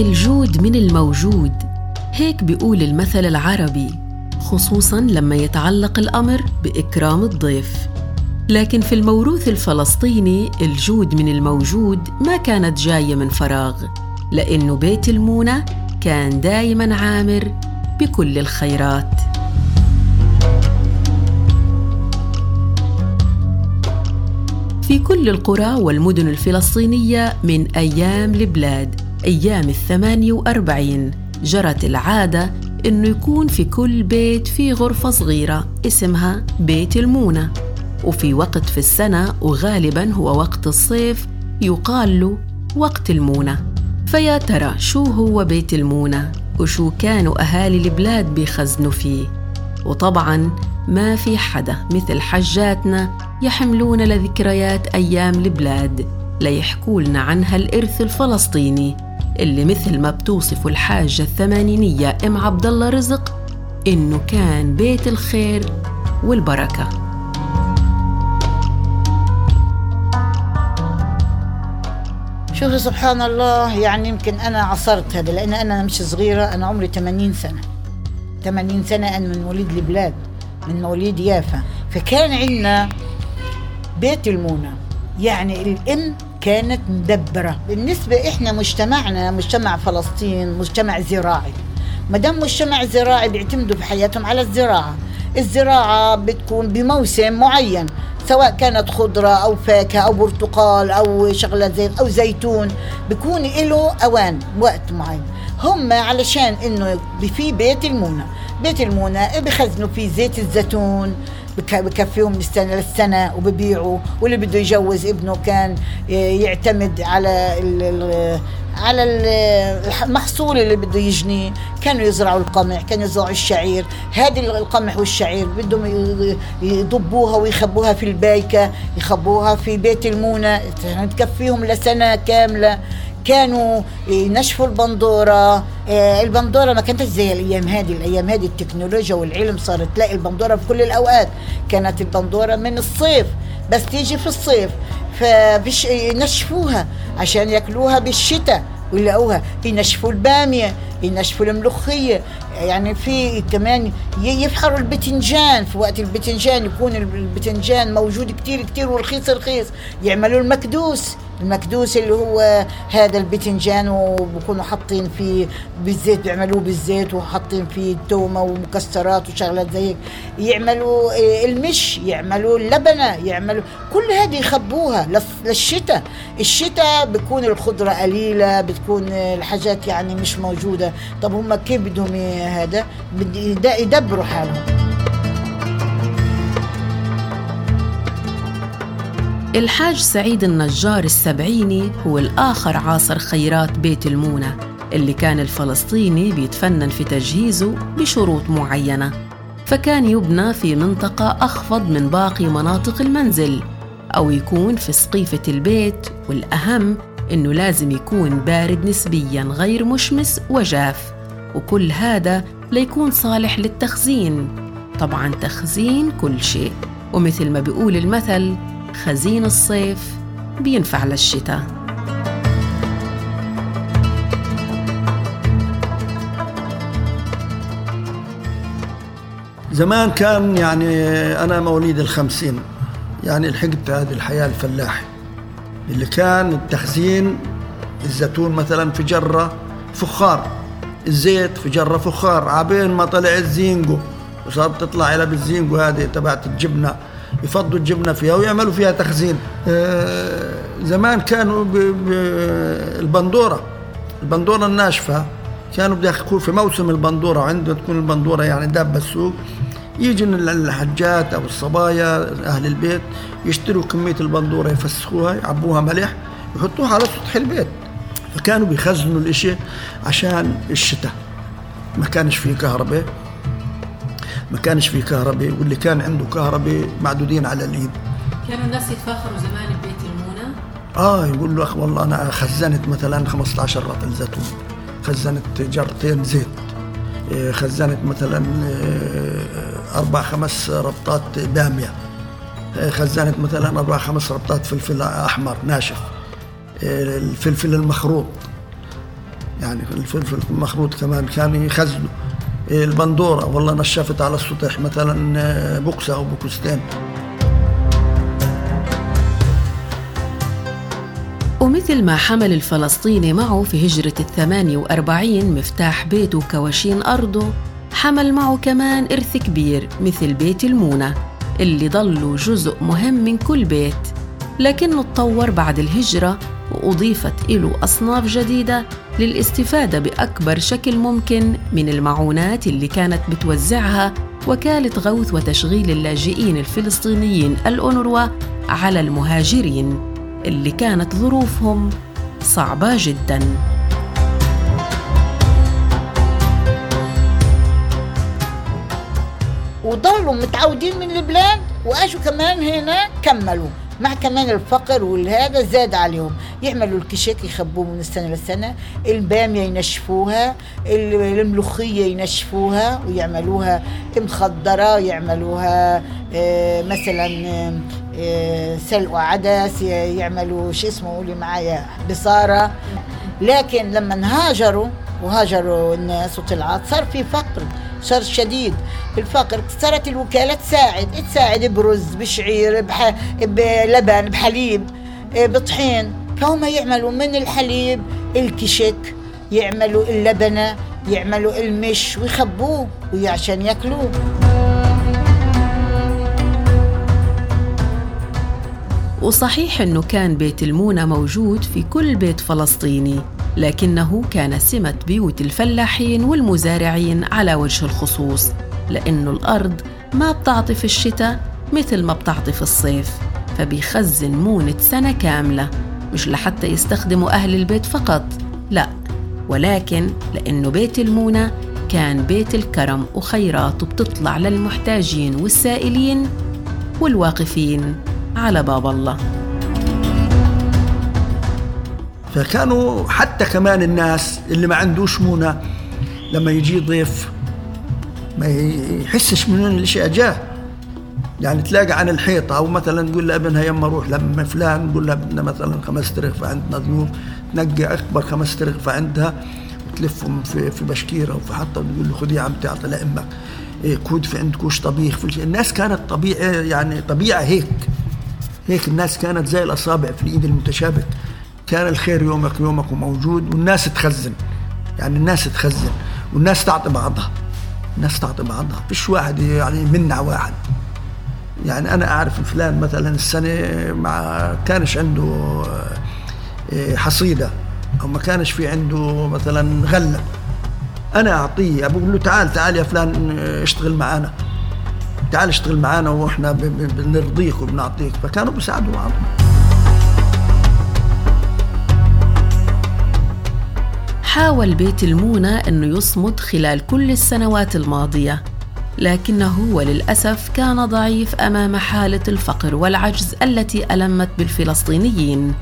الجود من الموجود. هيك بيقول المثل العربي خصوصا لما يتعلق الأمر بإكرام الضيف. لكن في الموروث الفلسطيني الجود من الموجود ما كانت جاية من فراغ لأنه بيت المونة كان دايما عامر بكل الخيرات. في كل القرى والمدن الفلسطينية من أيام البلاد أيام الثمانية وأربعين. جرت العادة إنه يكون في كل بيت في غرفة صغيرة اسمها بيت المونة. وفي وقت في السنة وغالبا هو وقت الصيف يقال له وقت المونة. فيا ترى شو هو بيت المونة؟ وشو كانوا أهالي البلاد بيخزنوا فيه؟ وطبعا ما في حدا مثل حجاتنا يحملون لذكريات أيام البلاد ليحكوا لنا عنها الإرث الفلسطيني. اللي مثل ما بتوصف الحاجة الثمانينية أم عبد الله رزق إنه كان بيت الخير والبركة. شوفي سبحان الله يعني يمكن أنا عصرت هذا لأن أنا مش صغيرة أنا عمري 80 سنة. 80 سنة أنا من مواليد البلاد من مواليد يافا. فكان عندنا بيت المونة يعني الأم كانت مدبرة. بالنسبة إحنا مجتمعنا مجتمع فلسطين مجتمع زراعي. ما دام مجتمع زراعي بيعتمدوا بحياتهم على الزراعة. الزراعة بتكون بموسم معين سواء كانت خضرة أو فاكهة أو برتقال أو شغلة زي أو زيتون بيكون له أوان وقت معين. هم علشان إنه في بيت المونة. بيت المونة بخزنوا فيه زيت الزيتون بكفيهم من السنة للسنة وببيعوا واللي بده يجوز ابنه كان يعتمد على على المحصول اللي بده يجنيه. كانوا يزرعوا القمح كانوا يزرعوا الشعير. هذه القمح والشعير بدهم يضبوها ويخبوها في البايكة يخبوها في بيت المونة. تكفيهم لسنة كاملة. كانوا ينشفوا البندورة. آه، البندورة ما كانتش زي الأيام هذه. الأيام هذه التكنولوجيا والعلم صارت تلاقي البندورة في كل الأوقات. كانت البندورة من الصيف بس تيجي في الصيف فبش ينشفوها عشان ياكلوها بالشتاء ويلاقوها. ينشفوا البامية ينشفوا الملوخية. يعني في كمان يفحروا البتنجان. في وقت البتنجان يكون البتنجان موجود كتير كتير ورخيص رخيص يعملوا المكدوس. المكدوس اللي هو هذا البتنجان وبكونوا حاطين فيه بالزيت بيعملوه بالزيت وحاطين فيه تومة ومكسرات وشغلات زي يعملوا آه، المش يعملوا اللبنة يعملوا كل هذه يخبوها للشتاء. الشتاء بكون الخضرة قليلة بتكون الحاجات يعني مش موجودة. طب هم كيف بدهم هذا؟ يدبروا حالهم. الحاج سعيد النجار السبعيني هو الآخر عاصر خيرات بيت المونة اللي كان الفلسطيني بيتفنن في تجهيزه بشروط معينة. فكان يبنى في منطقة أخفض من باقي مناطق المنزل أو يكون في سقيفة البيت والأهم إنه لازم يكون بارد نسبياً غير مشمس وجاف. وكل هذا ليكون صالح للتخزين. طبعاً تخزين كل شيء. ومثل ما بيقول المثل خزين الصيف بينفع للشتاء. زمان كان يعني أنا مواليد الخمسين يعني لحقت هذه الحياة الفلاحة. اللي كان التخزين الزيتون مثلا في جرة فخار الزيت في جرة فخار عبين ما طلع الزينجو وصارت تطلع علب الزينجو هذه تبعت الجبنة. يفضوا الجبنة فيها ويعملوا فيها تخزين. آه، زمان كانوا بالبندورة البندورة. الناشفة. كانوا يكون في موسم البندورة. عنده تكون البندورة يعني دابة السوق. يجي الحجات أو الصبايا أهل البيت يشتروا كمية البندورة يفسخوها يعبوها ملح يحطوها على سطح البيت. فكانوا بيخزنوا الإشي عشان الشتاء. ما كانش فيه كهرباء. ما كانش فيه كهرباء واللي كان عنده كهرباء معدودين على الإيد. كانوا الناس يتفاخروا زمان ببيت المونة؟ آه يقول له أخ والله أنا خزنت مثلا 15 رطل زيتون خزنت جرتين زيت خزنت مثلا إيه، أربع خمس ربطات دامية إيه، خزنت مثلا أربع خمس ربطات فلفل أحمر ناشف الفلفل المخروط. يعني الفلفل المخروط كمان كان يخزنوا البندورة. والله نشفت على السطح مثلا بوكسة أو بوكستين ومثل ما حمل الفلسطيني معه في هجرة الثمانية وأربعين مفتاح بيته وكواشين أرضه حمل معه كمان إرث كبير مثل بيت المونة اللي ضلوا جزء مهم من كل بيت. لكنه تطور بعد الهجرة وأضيفت له أصناف جديدة للاستفادة بأكبر شكل ممكن من المعونات اللي كانت بتوزعها وكالة غوث وتشغيل اللاجئين الفلسطينيين الأونروا على المهاجرين اللي كانت ظروفهم صعبة جداً. وضلوا متعودين من البلاد وأجوا كمان هنا كملوا مع كمان الفقر والهذا زاد عليهم. يعملوا الكشك يخبوه من السنة للسنة الباميه ينشفوها الملوخية ينشفوها ويعملوها مخضره يعملوها آه، مثلا آه، سلق عدس يعملوا شو اسمه قولي معايا بصارة. لكن لما هاجروا وهاجروا الناس وطلعت صار في فقر. صار شديد. الفقر صارت الوكالة تساعد تساعد برز بشعير بح... بلبن بحليب إيه، بطحين. فهم يعملوا من الحليب الكشك يعملوا اللبنة يعملوا المش ويخبوه عشان ياكلوه. وصحيح إنه كان بيت المونة موجود في كل بيت فلسطيني. لكنه كان سمة بيوت الفلاحين والمزارعين على وجه الخصوص لأنه الأرض ما بتعطي في الشتاء مثل ما بتعطي في الصيف فبيخزن مونة سنة كاملة مش لحتى يستخدموا أهل البيت فقط لا ولكن لأنه بيت المونة كان بيت الكرم وخيراته بتطلع للمحتاجين والسائلين والواقفين على باب الله. فكانوا حتى كمان الناس اللي ما عندوش مونة لما يجي ضيف ما يحسش من الشيء جاه يعني تلاقي عن الحيطة أو مثلا تقول لابنها يما روح لما فلان نقول لها بدنا مثلا خمس ترغفة عندنا ضيوف تنقي أكبر خمس ترغفة عندها وتلفهم في في بشكيرة وفي حطة وتقول له خذي عم تعطي لأمك. إيه كود في عندكوش طبيخ في الناس كانت طبيعة يعني طبيعة هيك. هيك الناس كانت زي الأصابع في الإيد المتشابك. كان الخير يومك يومك وموجود والناس تخزن. يعني الناس تخزن والناس تعطي بعضها. الناس تعطي بعضها. فيش واحد يعني منع واحد. يعني أنا أعرف فلان مثلا السنة ما كانش عنده آه، حصيدة أو ما كانش في عنده مثلا غلة. أنا أعطيه بقول له تعال تعال يا فلان آه، اشتغل معانا. تعال اشتغل معانا وإحنا بنرضيك وبنعطيك. فكانوا بيساعدوا بعضهم. حاول بيت المونة أنه يصمد خلال كل السنوات الماضية لكنه وللأسف كان ضعيف أمام حالة الفقر والعجز التي ألمت بالفلسطينيين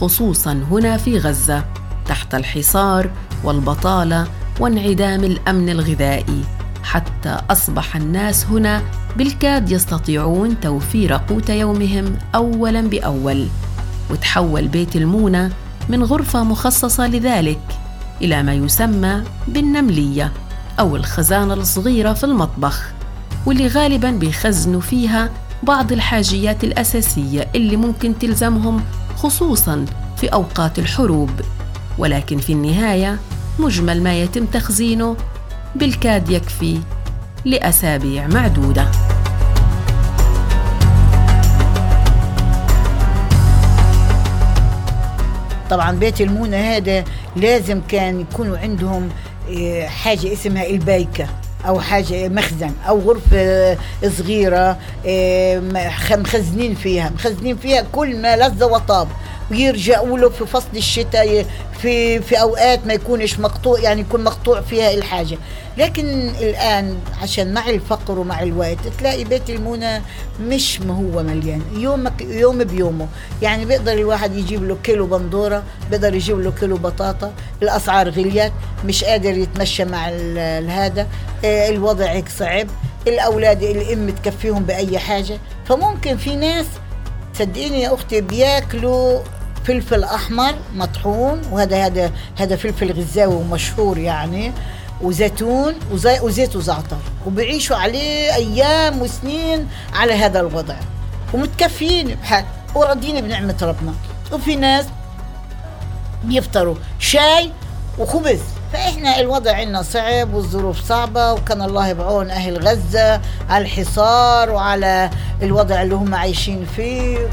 خصوصا هنا في غزة تحت الحصار والبطالة وانعدام الأمن الغذائي حتى أصبح الناس هنا بالكاد يستطيعون توفير قوت يومهم أولا بأول وتحول بيت المونة من غرفة مخصصة لذلك إلى ما يسمى بالنملية أو الخزانة الصغيرة في المطبخ واللي غالباً بيخزنوا فيها بعض الحاجيات الأساسية اللي ممكن تلزمهم خصوصاً في أوقات الحروب. ولكن في النهاية مجمل ما يتم تخزينه بالكاد يكفي لأسابيع معدودة. طبعا بيت المونة هذا لازم كان يكونوا عندهم آه، حاجة اسمها البايكة أو حاجة مخزن أو غرفة صغيرة آه، مخزنين فيها. مخزنين فيها كل ما لذ وطاب. ويرجعوا له في فصل الشتاء في في أوقات ما يكونش مقطوع يعني يكون مقطوع فيها الحاجة. لكن الآن عشان مع الفقر ومع الوقت تلاقي بيت المونة مش ما هو مليان. يومك يوم بيومه. يعني بيقدر الواحد يجيب له كيلو بندورة بيقدر يجيب له كيلو بطاطا. الأسعار غليت مش قادر يتمشى مع هذا. آه، الوضع هيك صعب. الأولاد الأم تكفيهم بأي حاجة. فممكن في ناس صدقيني يا أختي بياكلوا فلفل أحمر مطحون وهذا هذا هذا فلفل غزاوي ومشهور يعني وزيتون وزي وزيت وزعتر. وبيعيشوا عليه أيام وسنين على هذا الوضع. ومتكفيين بحال وراضيين بنعمة ربنا. وفي ناس بيفطروا شاي وخبز. فإحنا الوضع عندنا صعب والظروف صعبة وكان الله بعون أهل غزة على الحصار وعلى الوضع اللي هم عايشين فيه.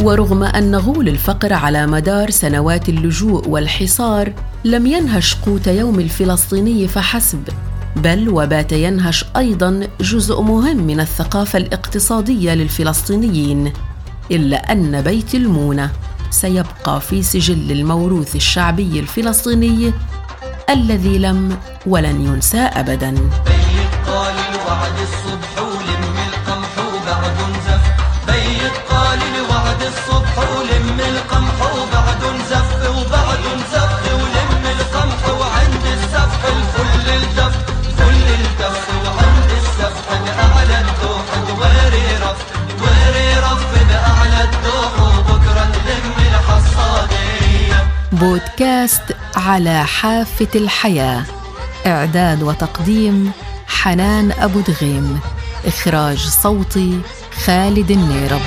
ورغم ان غول الفقر على مدار سنوات اللجوء والحصار لم ينهش قوت يوم الفلسطيني فحسب بل وبات ينهش أيضا جزء مهم من الثقافة الاقتصادية للفلسطينيين إلا أن بيت المونة سيبقى في سجل الموروث الشعبي الفلسطيني الذي لم ولن ينسى ابدا. بودكاست على حافة الحياة. إعداد وتقديم حنان أبو دغيم. إخراج صوتي خالد النيرب.